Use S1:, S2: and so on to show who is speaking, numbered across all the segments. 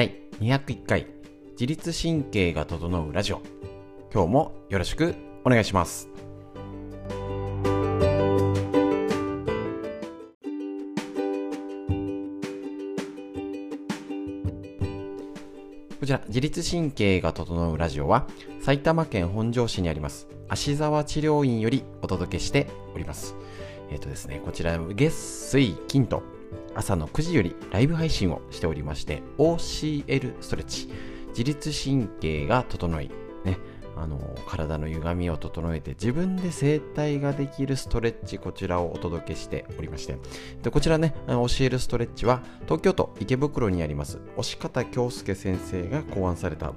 S1: 第201回自律神経が整うラジオ。今日もよろしくお願いします。こちら自律神経が整うラジオは埼玉県本庄市にあります芦沢治療院よりお届けしております。えっ、とですねこちら月水金と朝の9時よりライブ配信をしておりまして OCL ストレッチ。自律神経が整いねあの体の歪みを整えて自分で整体ができるストレッチこちらをお届けしておりまして。でこちらね教えるストレッチは東京都池袋にあります押方京介先生が考案された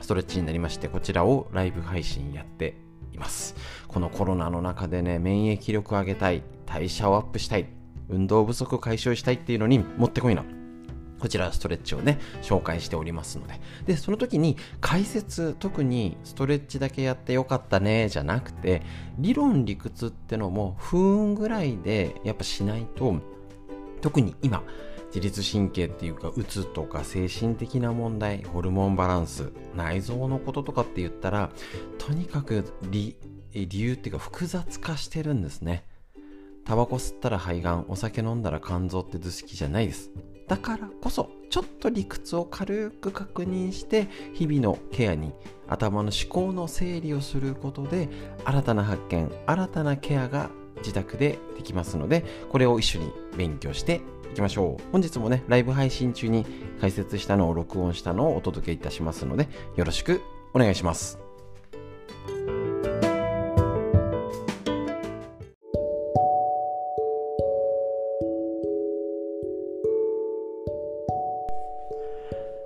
S1: ストレッチになりましてこちらをライブ配信やっています。このコロナの中でね免疫力上げたい代謝をアップしたい運動不足解消したいっていうのにもってこいなこちらストレッチをね、紹介しておりますので。で、その時に解説、特にストレッチだけやってよかったね、じゃなくて、理論理屈ってのも不運ぐらいでやっぱしないと、特に今、自律神経っていうか、うつとか精神的な問題、ホルモンバランス、内臓のこととかって言ったら、とにかく理理由っていうか複雑化してるんですね。タバコ吸ったら肺がん、お酒飲んだら肝臓って図式じゃないです。だからこそ、ちょっと理屈を軽く確認して、日々のケアに、頭の思考の整理をすることで、新たな発見、新たなケアが自宅でできますので、これを一緒に勉強していきましょう。本日もね、ライブ配信中に解説したのを録音したのをお届けいたしますので、よろしくお願いします。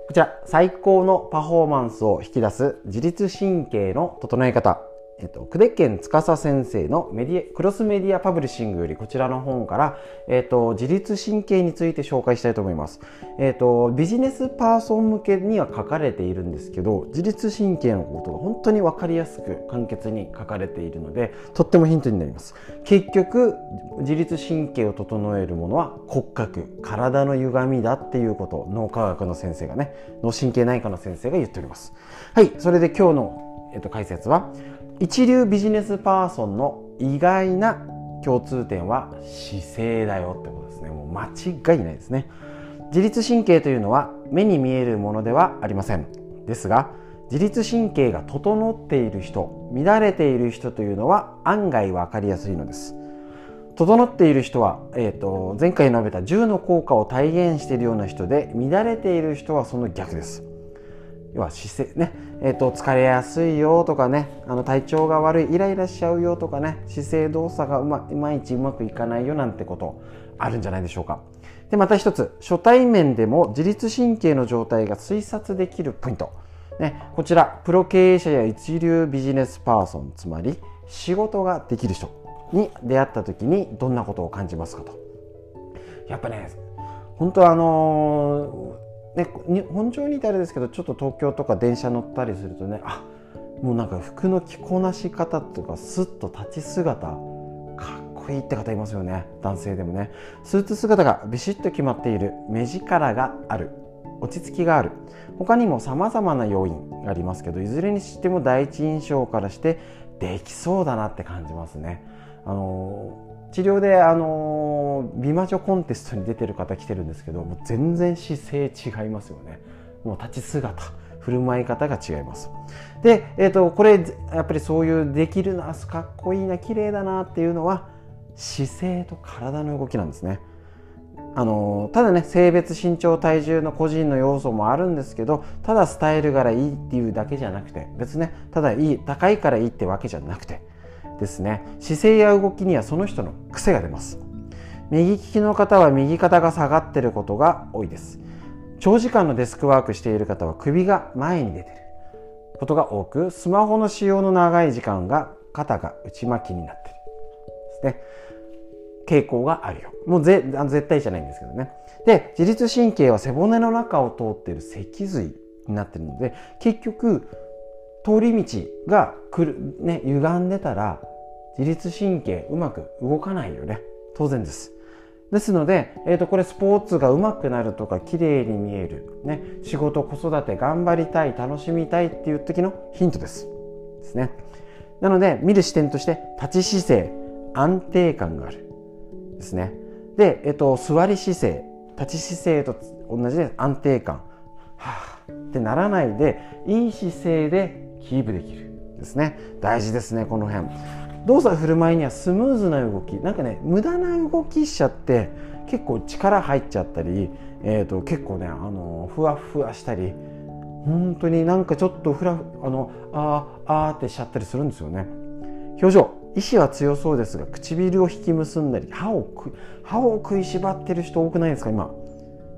S1: こちら、最高のパフォーマンスを引き出す自律神経の整え方。えっと、久手健司先生のメディクロスメディアパブリッシングよりこちらの本から、えっと、自律神経について紹介したいと思います。えっと、ビジネスパーソン向けには書かれているんですけど、自律神経のことが本当に分かりやすく簡潔に書かれているので、とってもヒントになります。結局、自律神経を整えるものは骨格、体の歪みだっていうこと脳科学の先生がね、脳神経内科の先生が言っております。はい、それで今日の、えっと、解説は、一流ビジネスパーソンの意外な共通点は姿勢だよってことですね。もう間違いないですね。自律神経というのは目に見えるものではありません。ですが自律神経が整っている人乱れている人というのは案外分かりやすいのです。整っている人は、えーと、前回述べた10の効果を体現しているような人で乱れている人はその逆です。要は姿勢ね、えーと、疲れやすいよとかね。あの体調が悪いイライラしちゃうよとかね。姿勢動作がうまいまいちうまくいかないよなんてことあるんじゃないでしょうか。でまた一つ。初対面でも自律神経の状態が推察できるポイント、ね、こちらプロ経営者や一流ビジネスパーソン。つまり仕事ができる人。に出会った時にどんなことを感じますかと。やっぱね本当あのーね、本庄にいたらですけどちょっと東京とか電車乗ったりするとねあもうなんか服の着こなし方とかスッと立ち姿かっこいいって方いますよね男性でもねスーツ姿がビシッと決まっている目力がある落ち着きがある他にもさまざまな要因がありますけどいずれにしても第一印象からしてできそうだなって感じますね。あの治療であの美魔女コンテストに出てる方来てるんですけどもう全然姿勢違いますよね。もう立ち姿振る舞い方が違います。で、えーと、これやっぱりそういうできるなかっこいいな綺麗だなっていうのは姿勢と体の動きなんですね。あのただね性別身長体重の個人の要素もあるんですけどただスタイルからいいっていうだけじゃなくて別ねただいい高いからいいってわけじゃなくてですね。姿勢や動きにはその人の癖が出ます。右利きの方は右肩が下がってることが多いです。長時間のデスクワークしている方は首が前に出てる。ことが多くスマホの使用の長い時間が肩が内巻きになってる。ですね。傾向があるよ。もうぜ絶対じゃないんですけどね。で自律神経は背骨の中を通ってる脊髄になってるので結局通り道がくる、ね、歪んでたら自律神経うまく動かないよね。当然です。ですので、えー、とこれスポーツが上手くなるとか綺麗に見える、ね、仕事子育て頑張りたい楽しみたいっていう時のヒントです。ですね。なので見る視点として立ち姿勢安定感がある。ですね。で、えー、と座り姿勢。立ち姿勢と同じで安定感。はあってならないでいい姿勢でキープできる。ですね。大事ですねこの辺。動作振る舞いにはスムーズな動き。なんかね無駄な動きしちゃって結構力入っちゃったり、えーと、結構ねあのふわふわしたり本当になんかちょっとふらあのあーあーってしちゃったりするんですよね。表情。意志は強そうですが唇を引き結んだり歯を歯を食いしばってる人多くないですか今。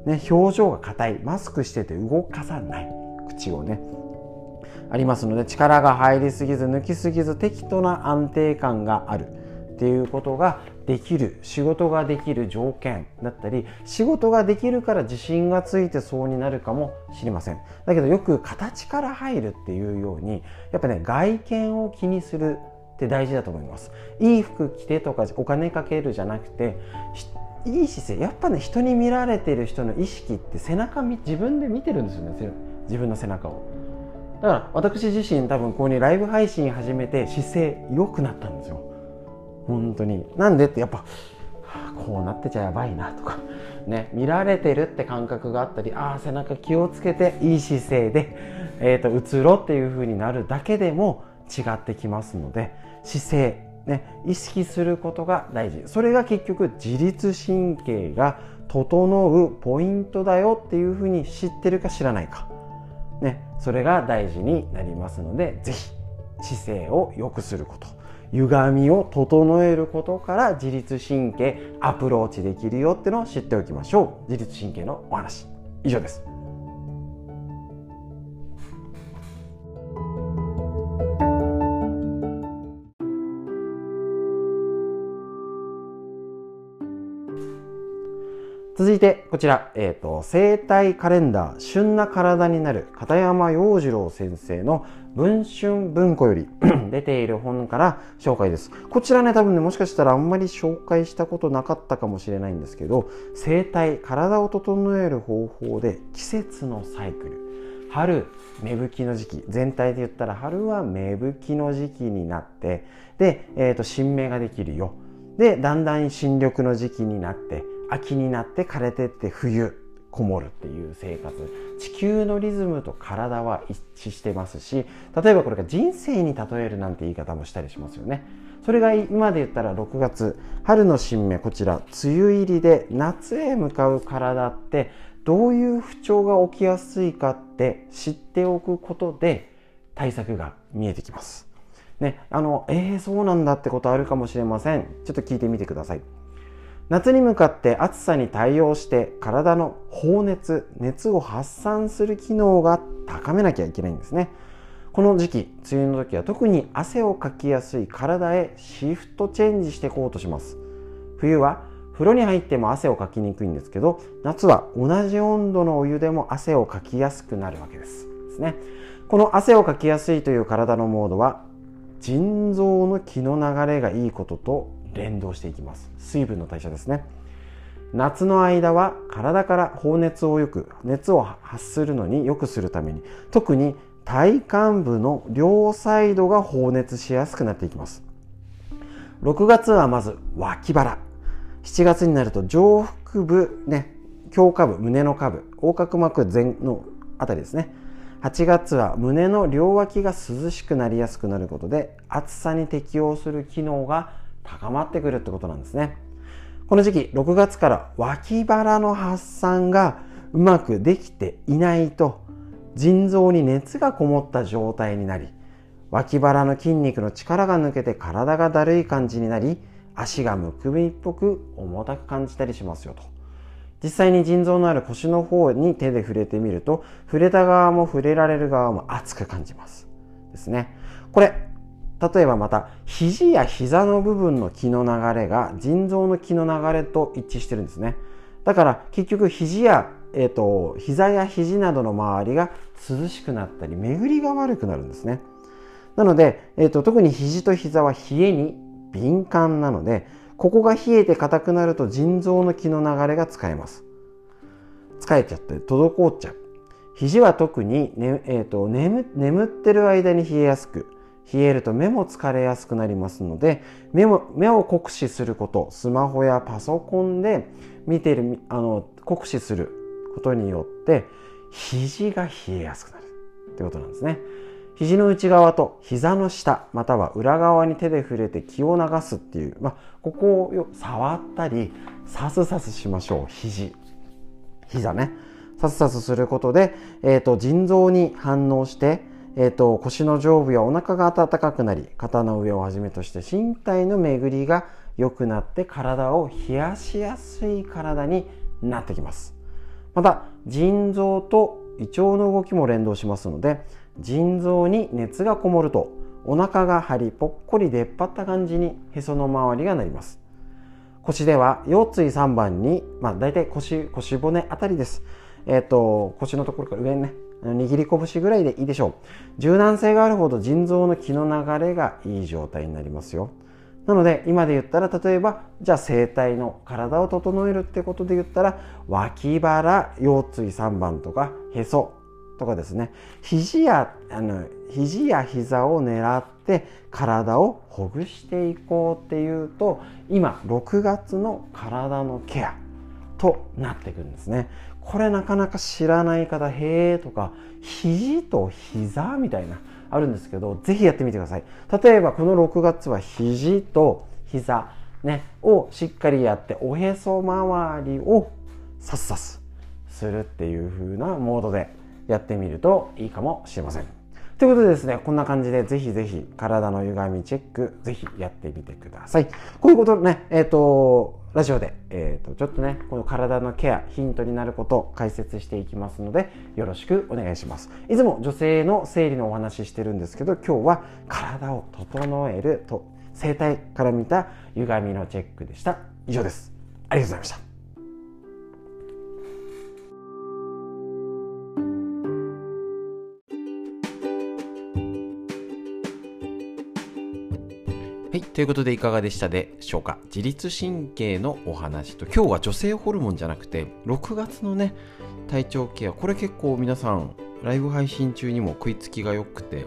S1: ね表情が硬い。マスクしてて動かさない。口をね。ありますので力が入りすぎず抜きすぎず適度な安定感がある。っていうことができる仕事ができる条件だったり仕事ができるから自信がついてそうになるかもしれません。だけどよく形から入るっていうようにやっぱね外見を気にするって大事だと思います。いい服着てとかお金かけるじゃなくていい姿勢。やっぱね人に見られてる人の意識って背中自分で見てるんですよね自分の背中を。だから私自身多分ここにライブ配信始めて姿勢良くなったんですよ。本当に。なんでってやっぱ、はあ、こうなってちゃやばいなとか。ね見られてるって感覚があったりああ背中気をつけていい姿勢で、えーと、映ろっていう風になるだけでも違ってきますので姿勢ね、意識することが大事。それが結局自律神経が整うポイントだよっていうふうに知ってるか知らないか。ね、それが大事になりますので是非姿勢を良くすること歪みを整えることから自律神経アプローチできるよってのを知っておきましょう。自律神経のお話以上です。続いてこちら、えーと、生体カレンダー旬な体になる片山洋次郎先生の文春文庫より 出ている本から紹介です。こちらね多分ねもしかしたらあんまり紹介したことなかったかもしれないんですけど生体体を整える方法で季節のサイクル春芽吹きの時期全体で言ったら春は芽吹きの時期になってで、えーと新芽ができるよ。でだんだん新緑の時期になって秋になって枯れてって冬こもるっていう生活地球のリズムと体は一致してますし例えばこれが人生に例えるなんて言い方もしたりしますよね。それが今で言ったら6月春の新芽こちら梅雨入りで夏へ向かう体ってどういう不調が起きやすいかって知っておくことで対策が見えてきます。ねあのえー、そうなんだってことあるかもしれません。ちょっと聞いてみてください。夏に向かって暑さに対応して体の放熱熱を発散する機能が高めなきゃいけないんですね。この時期梅雨の時は特に汗をかきやすい体へシフトチェンジしていこうとします。冬は風呂に入っても汗をかきにくいんですけど夏は同じ温度のお湯でも汗をかきやすくなるわけですですね。この汗をかきやすいという体のモードは腎臓の気の流れがいいことと連動していきます。水分の代謝ですね。夏の間は体から放熱をよく熱を発するのに良くするために特に体幹部の両サイドが放熱しやすくなっていきます。6月はまず脇腹。7月になると上腹部ね胸下部胸の下部横隔膜前のあたりですね。8月は胸の両脇が涼しくなりやすくなることで暑さに適応する機能が高まってくるってことなんですね。この時期6月から脇腹の発散がうまくできていないと腎臓に熱がこもった状態になり脇腹の筋肉の力が抜けて体がだるい感じになり足がむくみっぽく重たく感じたりしますよと。実際に腎臓のある腰の方に手で触れてみると触れた側も触れられる側も熱く感じます。ですね。これ例えばまた肘や膝の部分の気の流れが腎臓の気の流れと一致してるんですね。だから結局肘や、えーと、膝や肘などの周りが涼しくなったり巡りが悪くなるんですね。なので、えーと、特に肘と膝は冷えに敏感なのでここが冷えて硬くなると腎臓の気の流れが使えます。疲れちゃって滞っちゃう。肘は特に、ねえーと、眠眠ってる間に冷えやすく冷えると目も疲れやすくなりますので目も目を酷使することスマホやパソコンで見てるあの酷使することによって肘が冷えやすくなる。ってことなんですね。肘の内側と膝の下または裏側に手で触れて気を流すっていう、まあ、ここを触ったりさすさすしましょう。肘。膝ね。さすさすすることで、えーと、腎臓に反応して、えーと、腰の上部やお腹が温かくなり肩の上をはじめとして身体の巡りが良くなって体を冷やしやすい体になってきます。また腎臓と胃腸の動きも連動しますので腎臓に熱がこもるとお腹が張りぽっこり出っ張った感じにへその周りがなります。腰では腰椎3番に、まあ、大体腰腰骨あたりです。えっ、ー、と、腰のところから上にね、握り拳ぐらいでいいでしょう。柔軟性があるほど腎臓の気の流れがいい状態になりますよ。なので今で言ったら例えばじゃあ整体の体を整えるってことで言ったら脇腹腰椎3番とかへそとかですね肘やあの肘や膝を狙って体をほぐしていこうっていうと今6月の体のケアとなってくるんですねこれなかなか知らない方、へえとか、肘と膝みたいな、あるんですけど、是非やってみてください。例えばこの6月は肘と膝、ね、をしっかりやって、おへそ周りをさっさすするっていう風なモードでやってみるといいかもしれません。ということでですね、こんな感じでぜひぜひ体の歪みチェック、ぜひやってみてください。こういうことね、えっ、ー、と、ラジオで、えーと、ちょっとねこの体のケアヒントになることを解説していきますのでよろしくお願いします。いつも女性の生理のお話ししてるんですけど今日は体を整えると生体から見た歪みのチェックでした。以上です。ありがとうございました。ということでいかがでしたでしょうか？自律神経のお話と、今日は女性ホルモンじゃなくて、6月のね、体調ケア、これ結構皆さん、ライブ配信中にも食いつきが良くて、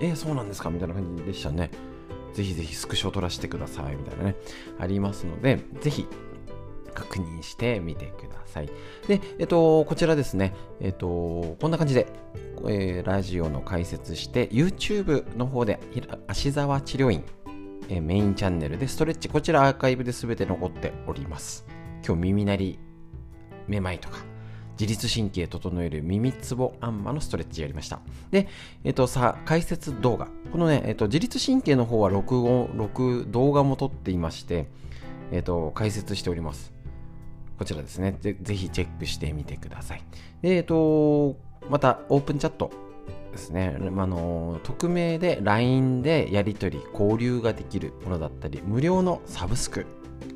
S1: えー、そうなんですか？みたいな感じでしたね。ぜひぜひスクショ撮らせてください。みたいなね、ありますので、ぜひ確認してみてください。で、えっと、こちらですね、えっと、こんな感じで、えー、ラジオの解説して、YouTube の方で、足沢治療院えメインチャンネルでストレッチ、こちらアーカイブで全て残っております。今日耳鳴り、めまいとか、自律神経整える耳つぼあんまのストレッチやりました。で、えっ、とさ、解説動画。このね、えっ、と、自律神経の方は録音、録、動画も撮っていまして、えっ、と、解説しております。こちらですね。ぜぜひチェックしてみてください。で、えっ、と、またオープンチャットですね、あの匿名で LINE でやり取り交流ができるものだったり無料のサブスク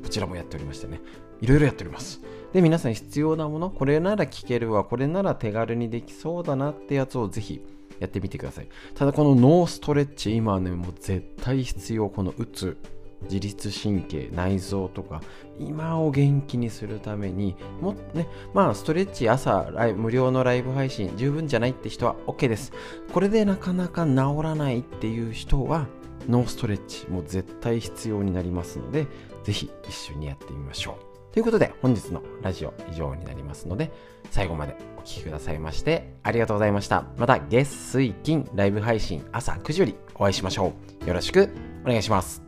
S1: こちらもやっておりましてね。いろいろやっております。で皆さん必要なものこれなら聞けるわこれなら手軽にできそうだなってやつをぜひやってみてください。ただこのノーストレッチ今ねもう絶対必要この打つ自律神経内臓とか今を元気にするためにもねまあストレッチ朝ライ無料のライブ配信十分じゃないって人は OK です。これでなかなか治らないっていう人はノーストレッチも絶対必要になりますのでぜひ一緒にやってみましょう。ということで本日のラジオ以上になりますので最後までお聴きくださいましてありがとうございました。また月水金ライブ配信朝9時よりお会いしましょう。よろしくお願いします。